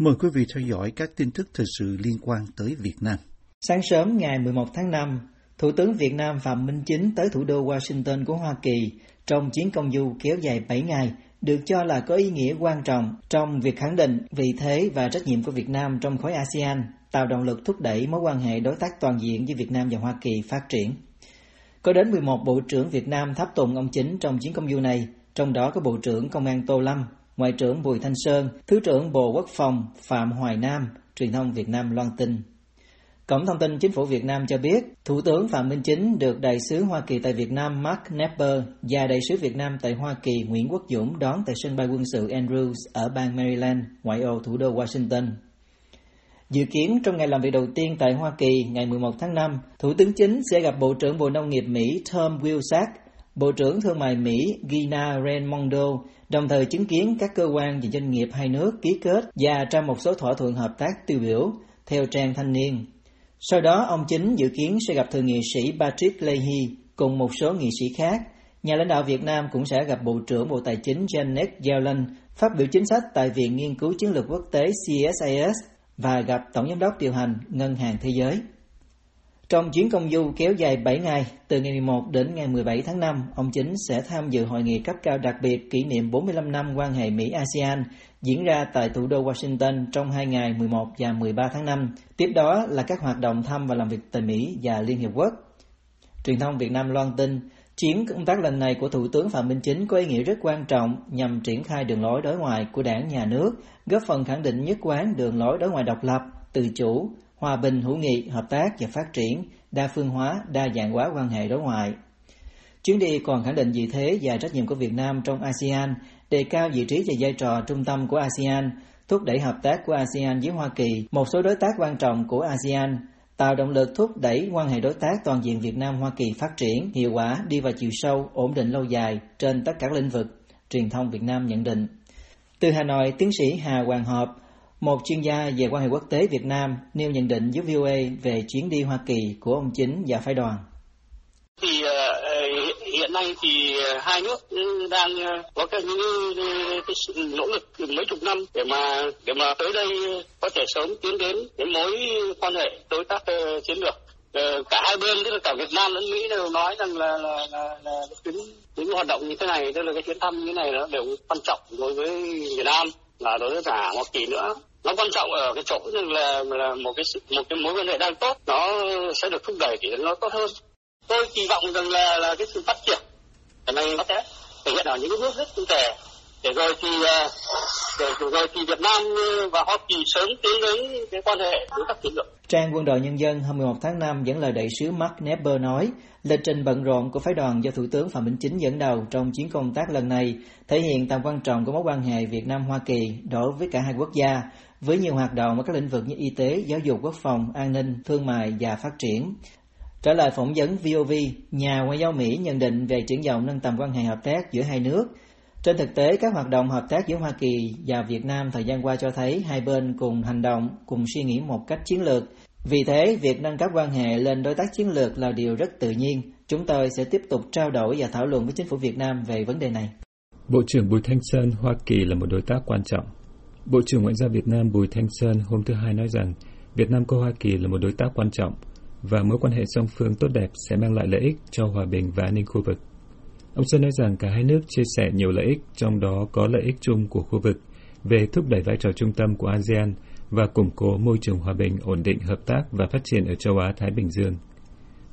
Mời quý vị theo dõi các tin tức thời sự liên quan tới Việt Nam. Sáng sớm ngày 11 tháng 5, Thủ tướng Việt Nam Phạm Minh Chính tới thủ đô Washington của Hoa Kỳ trong chuyến công du kéo dài 7 ngày được cho là có ý nghĩa quan trọng trong việc khẳng định vị thế và trách nhiệm của Việt Nam trong khối ASEAN, tạo động lực thúc đẩy mối quan hệ đối tác toàn diện giữa Việt Nam và Hoa Kỳ phát triển. Có đến 11 bộ trưởng Việt Nam tháp tùng ông Chính trong chuyến công du này, trong đó có Bộ trưởng Công an Tô Lâm, Ngoại trưởng Bùi Thanh Sơn, Thứ trưởng Bộ Quốc phòng Phạm Hoài Nam, Truyền thông Việt Nam loan tin. Cổng thông tin Chính phủ Việt Nam cho biết, Thủ tướng Phạm Minh Chính được Đại sứ Hoa Kỳ tại Việt Nam Mark Nepper và Đại sứ Việt Nam tại Hoa Kỳ Nguyễn Quốc Dũng đón tại sân bay quân sự Andrews ở bang Maryland, ngoại ô thủ đô Washington. Dự kiến trong ngày làm việc đầu tiên tại Hoa Kỳ ngày 11 tháng 5, Thủ tướng Chính sẽ gặp Bộ trưởng Bộ Nông nghiệp Mỹ Tom Vilsack, Bộ trưởng Thương mại Mỹ Gina Raimondo, đồng thời chứng kiến các cơ quan và doanh nghiệp hai nước ký kết và trao một số thỏa thuận hợp tác tiêu biểu, theo trang thanh niên. Sau đó, ông Chính dự kiến sẽ gặp thượng nghị sĩ Patrick Leahy cùng một số nghị sĩ khác. Nhà lãnh đạo Việt Nam cũng sẽ gặp Bộ trưởng Bộ Tài chính Janet Yellen phát biểu chính sách tại Viện Nghiên cứu Chiến lược Quốc tế CSIS và gặp Tổng Giám đốc điều hành Ngân hàng Thế giới. Trong chuyến công du kéo dài 7 ngày, từ ngày 11 đến ngày 17 tháng 5, ông Chính sẽ tham dự hội nghị cấp cao đặc biệt kỷ niệm 45 năm quan hệ Mỹ-ASEAN diễn ra tại thủ đô Washington trong hai ngày 11 và 13 tháng 5. Tiếp đó là các hoạt động thăm và làm việc tại Mỹ và Liên Hiệp Quốc. Truyền thông Việt Nam loan tin, chuyến công tác lần này của Thủ tướng Phạm Minh Chính có ý nghĩa rất quan trọng nhằm triển khai đường lối đối ngoại của đảng nhà nước, góp phần khẳng định nhất quán đường lối đối ngoại độc lập, tự chủ, hòa bình hữu nghị, hợp tác và phát triển, đa phương hóa, đa dạng hóa quan hệ đối ngoại. Chuyến đi còn khẳng định vị thế và trách nhiệm của Việt Nam trong ASEAN, đề cao vị trí và vai trò trung tâm của ASEAN, thúc đẩy hợp tác của ASEAN với Hoa Kỳ, một số đối tác quan trọng của ASEAN, tạo động lực thúc đẩy quan hệ đối tác toàn diện Việt Nam Hoa Kỳ phát triển hiệu quả, đi vào chiều sâu, ổn định lâu dài trên tất cả lĩnh vực, truyền thông Việt Nam nhận định. Từ Hà Nội, tiến sĩ Hà Hoàng Hợp, một chuyên gia về quan hệ quốc tế Việt Nam nêu nhận định với VOA về chuyến đi Hoa Kỳ của ông Chính và phái đoàn. Thì uh, hiện nay thì hai nước đang ờ, có cái những cái sự nỗ lực mấy chục năm để mà để mà tới đây có thể sớm tiến đến cái mối quan hệ đối tác uh, chiến lược uh, cả hai bên tức là cả Việt Nam lẫn Mỹ đều nói rằng là là là, là chuyến những hoạt động như thế này tức là cái chuyến thăm như thế này nó đều quan trọng đối với Việt Nam là đối với cả Hoa Kỳ nữa nó quan trọng ở cái chỗ là là một cái một cái mối quan hệ đang tốt nó sẽ được thúc đẩy để nó tốt hơn tôi kỳ vọng rằng là là cái sự phát triển cái này nó sẽ thể hiện ở những cái bước rất cụ thể để rồi thì ờ, để rồi thì Việt Nam ờ, và Hoa Kỳ sớm tiến đến cái quan hệ đối tác chiến lược. Trang Quân đội Nhân dân hôm 11 tháng 5 dẫn lời đại sứ Mark Nepper nói, lịch trình bận rộn của phái đoàn do Thủ tướng Phạm Minh Chính dẫn đầu trong chuyến công tác lần này thể hiện tầm quan trọng của mối quan hệ Việt Nam-Hoa Kỳ đối với cả hai quốc gia, với nhiều hoạt động ở các lĩnh vực như y tế, giáo dục, quốc phòng, an ninh, thương mại và phát triển. Trả lời phỏng vấn VOV, nhà ngoại giao Mỹ nhận định về triển vọng nâng tầm quan hệ hợp tác giữa hai nước. Trên thực tế, các hoạt động hợp tác giữa Hoa Kỳ và Việt Nam thời gian qua cho thấy hai bên cùng hành động, cùng suy nghĩ một cách chiến lược. Vì thế, việc nâng cấp quan hệ lên đối tác chiến lược là điều rất tự nhiên. Chúng tôi sẽ tiếp tục trao đổi và thảo luận với chính phủ Việt Nam về vấn đề này. Bộ trưởng Bùi Thanh Sơn, Hoa Kỳ là một đối tác quan trọng. Bộ trưởng Ngoại giao Việt Nam Bùi Thanh Sơn hôm thứ Hai nói rằng Việt Nam coi Hoa Kỳ là một đối tác quan trọng và mối quan hệ song phương tốt đẹp sẽ mang lại lợi ích cho hòa bình và an ninh khu vực. Ông Sơn nói rằng cả hai nước chia sẻ nhiều lợi ích, trong đó có lợi ích chung của khu vực về thúc đẩy vai trò trung tâm của ASEAN và củng cố môi trường hòa bình, ổn định, hợp tác và phát triển ở châu Á-Thái Bình Dương.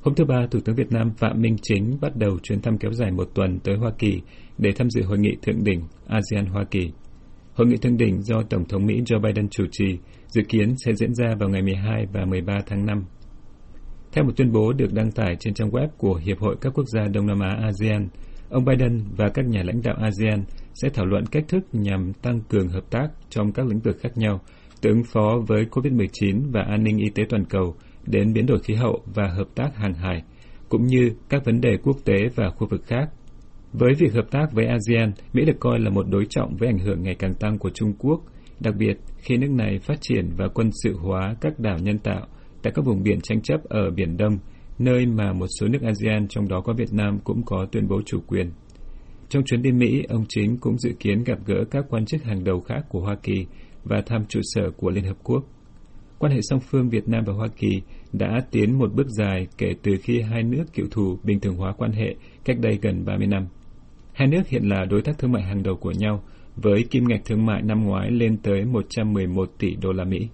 Hôm thứ Ba, Thủ tướng Việt Nam Phạm Minh Chính bắt đầu chuyến thăm kéo dài một tuần tới Hoa Kỳ để tham dự hội nghị thượng đỉnh ASEAN-Hoa Kỳ. Hội nghị thượng đỉnh do Tổng thống Mỹ Joe Biden chủ trì dự kiến sẽ diễn ra vào ngày 12 và 13 tháng 5. Theo một tuyên bố được đăng tải trên trang web của Hiệp hội các quốc gia Đông Nam Á ASEAN, ông Biden và các nhà lãnh đạo ASEAN sẽ thảo luận cách thức nhằm tăng cường hợp tác trong các lĩnh vực khác nhau, từ ứng phó với COVID-19 và an ninh y tế toàn cầu đến biến đổi khí hậu và hợp tác hàng hải, cũng như các vấn đề quốc tế và khu vực khác. Với việc hợp tác với ASEAN, Mỹ được coi là một đối trọng với ảnh hưởng ngày càng tăng của Trung Quốc, đặc biệt khi nước này phát triển và quân sự hóa các đảo nhân tạo tại các vùng biển tranh chấp ở Biển Đông, nơi mà một số nước ASEAN trong đó có Việt Nam cũng có tuyên bố chủ quyền. Trong chuyến đi Mỹ, ông Chính cũng dự kiến gặp gỡ các quan chức hàng đầu khác của Hoa Kỳ và thăm trụ sở của Liên Hợp Quốc. Quan hệ song phương Việt Nam và Hoa Kỳ đã tiến một bước dài kể từ khi hai nước cựu thù bình thường hóa quan hệ cách đây gần 30 năm. Hai nước hiện là đối tác thương mại hàng đầu của nhau, với kim ngạch thương mại năm ngoái lên tới 111 tỷ đô la Mỹ.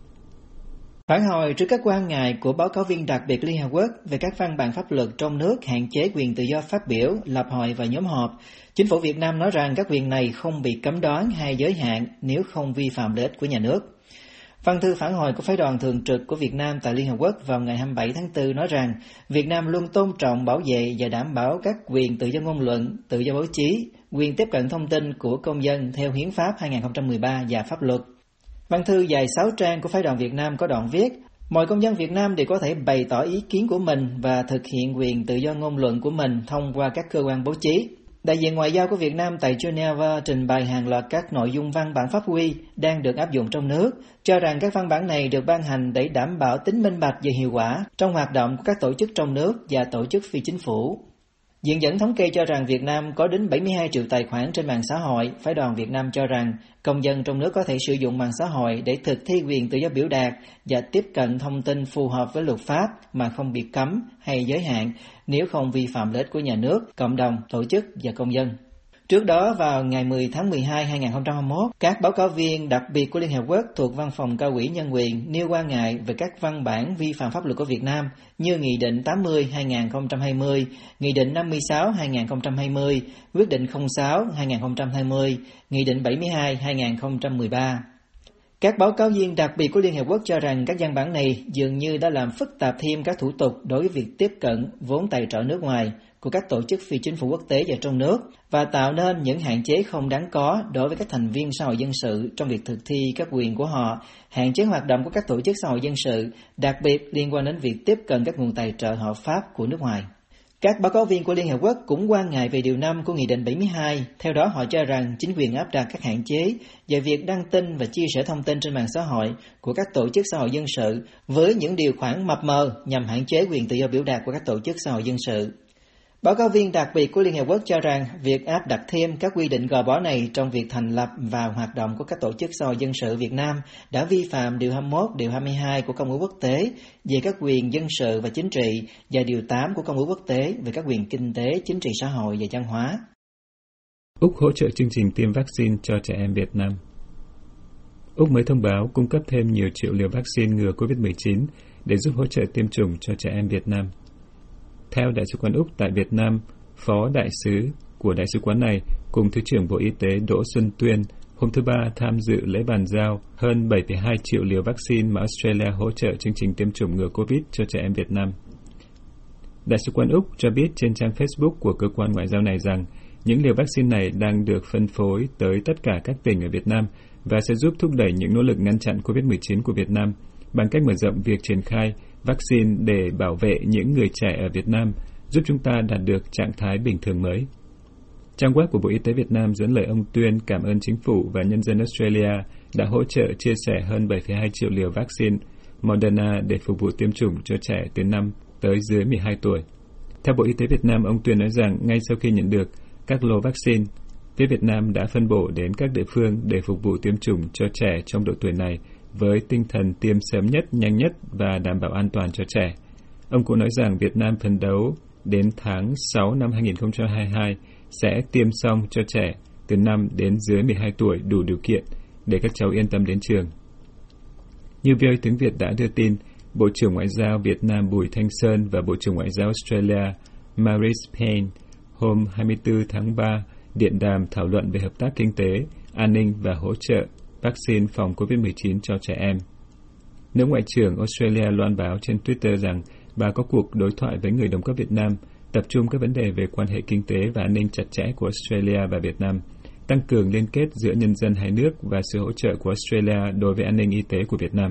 Phản hồi trước các quan ngại của báo cáo viên đặc biệt Liên Hợp Quốc về các văn bản pháp luật trong nước hạn chế quyền tự do phát biểu, lập hội và nhóm họp, chính phủ Việt Nam nói rằng các quyền này không bị cấm đoán hay giới hạn nếu không vi phạm lợi ích của nhà nước. Văn thư phản hồi của phái đoàn thường trực của Việt Nam tại Liên Hợp Quốc vào ngày 27 tháng 4 nói rằng Việt Nam luôn tôn trọng, bảo vệ và đảm bảo các quyền tự do ngôn luận, tự do báo chí, quyền tiếp cận thông tin của công dân theo Hiến pháp 2013 và pháp luật. Văn thư dài 6 trang của phái đoàn Việt Nam có đoạn viết Mọi công dân Việt Nam đều có thể bày tỏ ý kiến của mình và thực hiện quyền tự do ngôn luận của mình thông qua các cơ quan báo chí. Đại diện ngoại giao của Việt Nam tại Geneva trình bày hàng loạt các nội dung văn bản pháp quy đang được áp dụng trong nước, cho rằng các văn bản này được ban hành để đảm bảo tính minh bạch và hiệu quả trong hoạt động của các tổ chức trong nước và tổ chức phi chính phủ. Diện dẫn thống kê cho rằng Việt Nam có đến 72 triệu tài khoản trên mạng xã hội. Phái đoàn Việt Nam cho rằng công dân trong nước có thể sử dụng mạng xã hội để thực thi quyền tự do biểu đạt và tiếp cận thông tin phù hợp với luật pháp mà không bị cấm hay giới hạn nếu không vi phạm lợi ích của nhà nước, cộng đồng, tổ chức và công dân. Trước đó, vào ngày 10 tháng 12 2021, các báo cáo viên đặc biệt của Liên Hợp Quốc thuộc Văn phòng Cao ủy Nhân quyền nêu quan ngại về các văn bản vi phạm pháp luật của Việt Nam như Nghị định 80-2020, Nghị định 56-2020, Quyết định 06-2020, Nghị định 72-2013. Các báo cáo viên đặc biệt của Liên Hợp Quốc cho rằng các văn bản này dường như đã làm phức tạp thêm các thủ tục đối với việc tiếp cận vốn tài trợ nước ngoài của các tổ chức phi chính phủ quốc tế và trong nước và tạo nên những hạn chế không đáng có đối với các thành viên xã hội dân sự trong việc thực thi các quyền của họ, hạn chế hoạt động của các tổ chức xã hội dân sự, đặc biệt liên quan đến việc tiếp cận các nguồn tài trợ hợp pháp của nước ngoài. Các báo cáo viên của Liên Hợp Quốc cũng quan ngại về điều 5 của Nghị định 72. Theo đó, họ cho rằng chính quyền áp đặt các hạn chế về việc đăng tin và chia sẻ thông tin trên mạng xã hội của các tổ chức xã hội dân sự với những điều khoản mập mờ nhằm hạn chế quyền tự do biểu đạt của các tổ chức xã hội dân sự. Báo cáo viên đặc biệt của Liên Hợp Quốc cho rằng việc áp đặt thêm các quy định gò bó này trong việc thành lập và hoạt động của các tổ chức xã hội dân sự Việt Nam đã vi phạm Điều 21, Điều 22 của Công ước Quốc tế về các quyền dân sự và chính trị và Điều 8 của Công ước Quốc tế về các quyền kinh tế, chính trị xã hội và văn hóa. Úc hỗ trợ chương trình tiêm vaccine cho trẻ em Việt Nam Úc mới thông báo cung cấp thêm nhiều triệu liều vaccine ngừa COVID-19 để giúp hỗ trợ tiêm chủng cho trẻ em Việt Nam. Theo Đại sứ quán Úc tại Việt Nam, Phó Đại sứ của Đại sứ quán này cùng Thứ trưởng Bộ Y tế Đỗ Xuân Tuyên hôm thứ Ba tham dự lễ bàn giao hơn 7,2 triệu liều vaccine mà Australia hỗ trợ chương trình tiêm chủng ngừa COVID cho trẻ em Việt Nam. Đại sứ quán Úc cho biết trên trang Facebook của cơ quan ngoại giao này rằng những liều vaccine này đang được phân phối tới tất cả các tỉnh ở Việt Nam và sẽ giúp thúc đẩy những nỗ lực ngăn chặn COVID-19 của Việt Nam bằng cách mở rộng việc triển khai vaccine để bảo vệ những người trẻ ở Việt Nam, giúp chúng ta đạt được trạng thái bình thường mới. Trang web của Bộ Y tế Việt Nam dẫn lời ông Tuyên cảm ơn chính phủ và nhân dân Australia đã hỗ trợ chia sẻ hơn 7,2 triệu liều vaccine Moderna để phục vụ tiêm chủng cho trẻ từ 5 tới dưới 12 tuổi. Theo Bộ Y tế Việt Nam, ông Tuyên nói rằng ngay sau khi nhận được các lô vaccine, phía Việt Nam đã phân bổ đến các địa phương để phục vụ tiêm chủng cho trẻ trong độ tuổi này với tinh thần tiêm sớm nhất, nhanh nhất và đảm bảo an toàn cho trẻ. Ông cũng nói rằng Việt Nam phấn đấu đến tháng 6 năm 2022 sẽ tiêm xong cho trẻ từ 5 đến dưới 12 tuổi đủ điều kiện để các cháu yên tâm đến trường. Như VOA tiếng Việt đã đưa tin, Bộ trưởng Ngoại giao Việt Nam Bùi Thanh Sơn và Bộ trưởng Ngoại giao Australia Maurice Payne hôm 24 tháng 3 điện đàm thảo luận về hợp tác kinh tế, an ninh và hỗ trợ vaccine phòng COVID-19 cho trẻ em. Nữ Ngoại trưởng Australia loan báo trên Twitter rằng bà có cuộc đối thoại với người đồng cấp Việt Nam, tập trung các vấn đề về quan hệ kinh tế và an ninh chặt chẽ của Australia và Việt Nam, tăng cường liên kết giữa nhân dân hai nước và sự hỗ trợ của Australia đối với an ninh y tế của Việt Nam.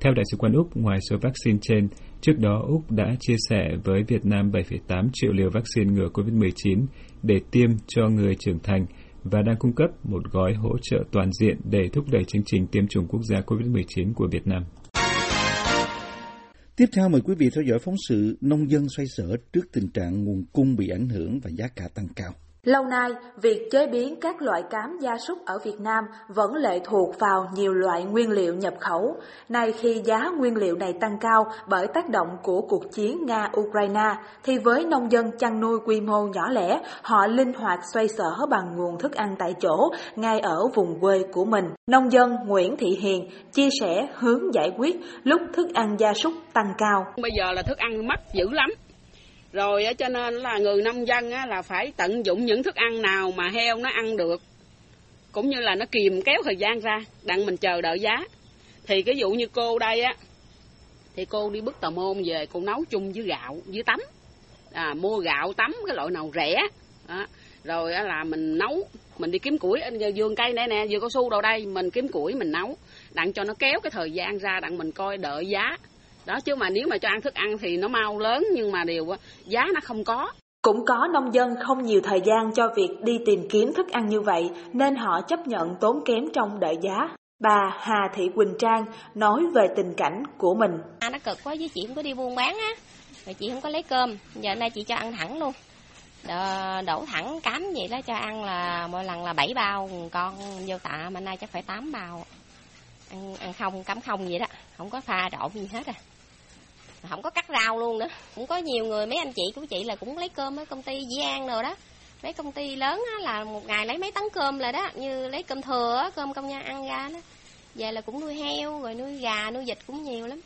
Theo Đại sứ quán Úc, ngoài số vaccine trên, trước đó Úc đã chia sẻ với Việt Nam 7,8 triệu liều vaccine ngừa COVID-19 để tiêm cho người trưởng thành – và đang cung cấp một gói hỗ trợ toàn diện để thúc đẩy chương trình tiêm chủng quốc gia COVID-19 của Việt Nam. Tiếp theo mời quý vị theo dõi phóng sự Nông dân xoay sở trước tình trạng nguồn cung bị ảnh hưởng và giá cả tăng cao. Lâu nay, việc chế biến các loại cám gia súc ở Việt Nam vẫn lệ thuộc vào nhiều loại nguyên liệu nhập khẩu. Nay khi giá nguyên liệu này tăng cao bởi tác động của cuộc chiến Nga-Ukraine, thì với nông dân chăn nuôi quy mô nhỏ lẻ, họ linh hoạt xoay sở bằng nguồn thức ăn tại chỗ, ngay ở vùng quê của mình. Nông dân Nguyễn Thị Hiền chia sẻ hướng giải quyết lúc thức ăn gia súc tăng cao. Bây giờ là thức ăn mắc dữ lắm, rồi cho nên là người nông dân là phải tận dụng những thức ăn nào mà heo nó ăn được. Cũng như là nó kìm kéo thời gian ra đặng mình chờ đợi giá. Thì cái dụ như cô đây á thì cô đi bức tàu môn về cô nấu chung với gạo với tắm à, mua gạo tắm cái loại nào rẻ. Đó. rồi là mình nấu mình đi kiếm củi. Vườn cây này nè vườn cao su đâu đây mình kiếm củi mình nấu. Đặng cho nó kéo cái thời gian ra đặng mình coi đợi giá đó chứ mà nếu mà cho ăn thức ăn thì nó mau lớn nhưng mà điều giá nó không có cũng có nông dân không nhiều thời gian cho việc đi tìm kiếm thức ăn như vậy nên họ chấp nhận tốn kém trong đợi giá. Bà Hà Thị Quỳnh Trang nói về tình cảnh của mình. À, nó cực quá với chị không có đi buôn bán á, rồi chị không có lấy cơm, giờ nay chị cho ăn thẳng luôn. Đổ, đổ thẳng cám vậy đó cho ăn là mỗi lần là 7 bao con vô tạ mà nay chắc phải 8 bao. Ăn, ăn không, cắm không vậy đó, không có pha trộn gì hết à không có cắt rau luôn nữa. Cũng có nhiều người mấy anh chị của chị là cũng lấy cơm ở công ty di An rồi đó. Mấy công ty lớn á, là một ngày lấy mấy tấn cơm là đó như lấy cơm thừa á, cơm công nhân ăn ra đó. Về là cũng nuôi heo rồi nuôi gà nuôi vịt cũng nhiều lắm.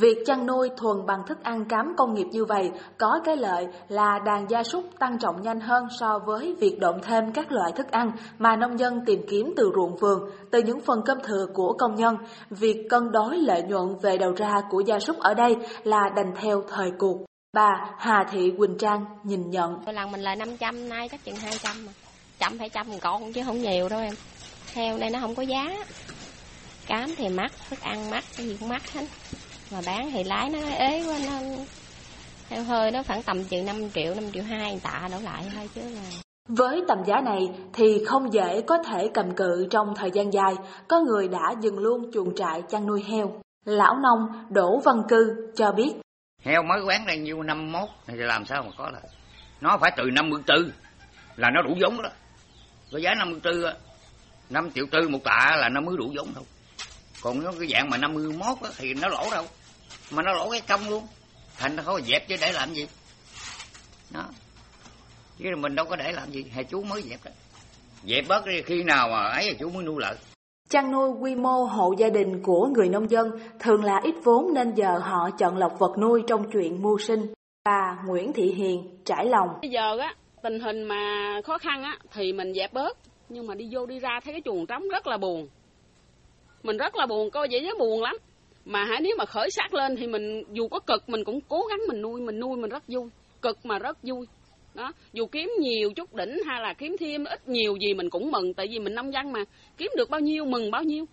Việc chăn nuôi thuần bằng thức ăn cám công nghiệp như vậy có cái lợi là đàn gia súc tăng trọng nhanh hơn so với việc động thêm các loại thức ăn mà nông dân tìm kiếm từ ruộng vườn, từ những phần cơm thừa của công nhân. Việc cân đối lợi nhuận về đầu ra của gia súc ở đây là đành theo thời cuộc. Bà Hà Thị Quỳnh Trang nhìn nhận. Lần mình là 500, nay chắc chừng 200 mà. Trăm phải trăm con chứ không nhiều đâu em. Heo đây nó không có giá. Cám thì mắc, thức ăn mắc, cái gì cũng mắc hết mà bán thì lái nó ế quá nó theo hơi nó khoảng tầm chừng 5 triệu 5 triệu hai tạ đổ lại thôi chứ là với tầm giá này thì không dễ có thể cầm cự trong thời gian dài, có người đã dừng luôn chuồng trại chăn nuôi heo. Lão nông Đỗ Văn Cư cho biết. Heo mới bán đây nhiêu năm mốt thì làm sao mà có là Nó phải từ 54 là nó đủ giống đó. Có giá 54 5 triệu tư một tạ là nó mới đủ giống thôi còn nó cái dạng mà 51 á, thì nó lỗ đâu mà nó lỗ cái công luôn. Thành nó không dẹp chứ để làm gì? Đó. Chứ mình đâu có để làm gì. Hay chú mới dẹp đó. Dẹp bớt đi khi nào mà ấy chú mới nuôi lợi Chăn nuôi quy mô hộ gia đình của người nông dân thường là ít vốn nên giờ họ chọn lọc vật nuôi trong chuyện mưu sinh. Bà Nguyễn Thị Hiền trải lòng. Bây giờ á, tình hình mà khó khăn á thì mình dẹp bớt, nhưng mà đi vô đi ra thấy cái chuồng trống rất là buồn. Mình rất là buồn coi vậy chứ buồn lắm mà hả nếu mà khởi sắc lên thì mình dù có cực mình cũng cố gắng mình nuôi mình nuôi mình rất vui. Cực mà rất vui. Đó dù kiếm nhiều chút đỉnh hay là kiếm thêm ít nhiều gì mình cũng mừng tại vì mình nông dân mà. Kiếm được bao nhiêu mừng bao nhiêu.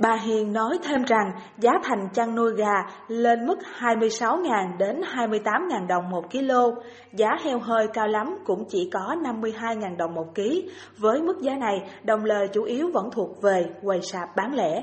Bà Hiền nói thêm rằng giá thành chăn nuôi gà lên mức 26.000 đến 28.000 đồng một kg, giá heo hơi cao lắm cũng chỉ có 52.000 đồng một ký. Với mức giá này, đồng lời chủ yếu vẫn thuộc về quầy sạp bán lẻ.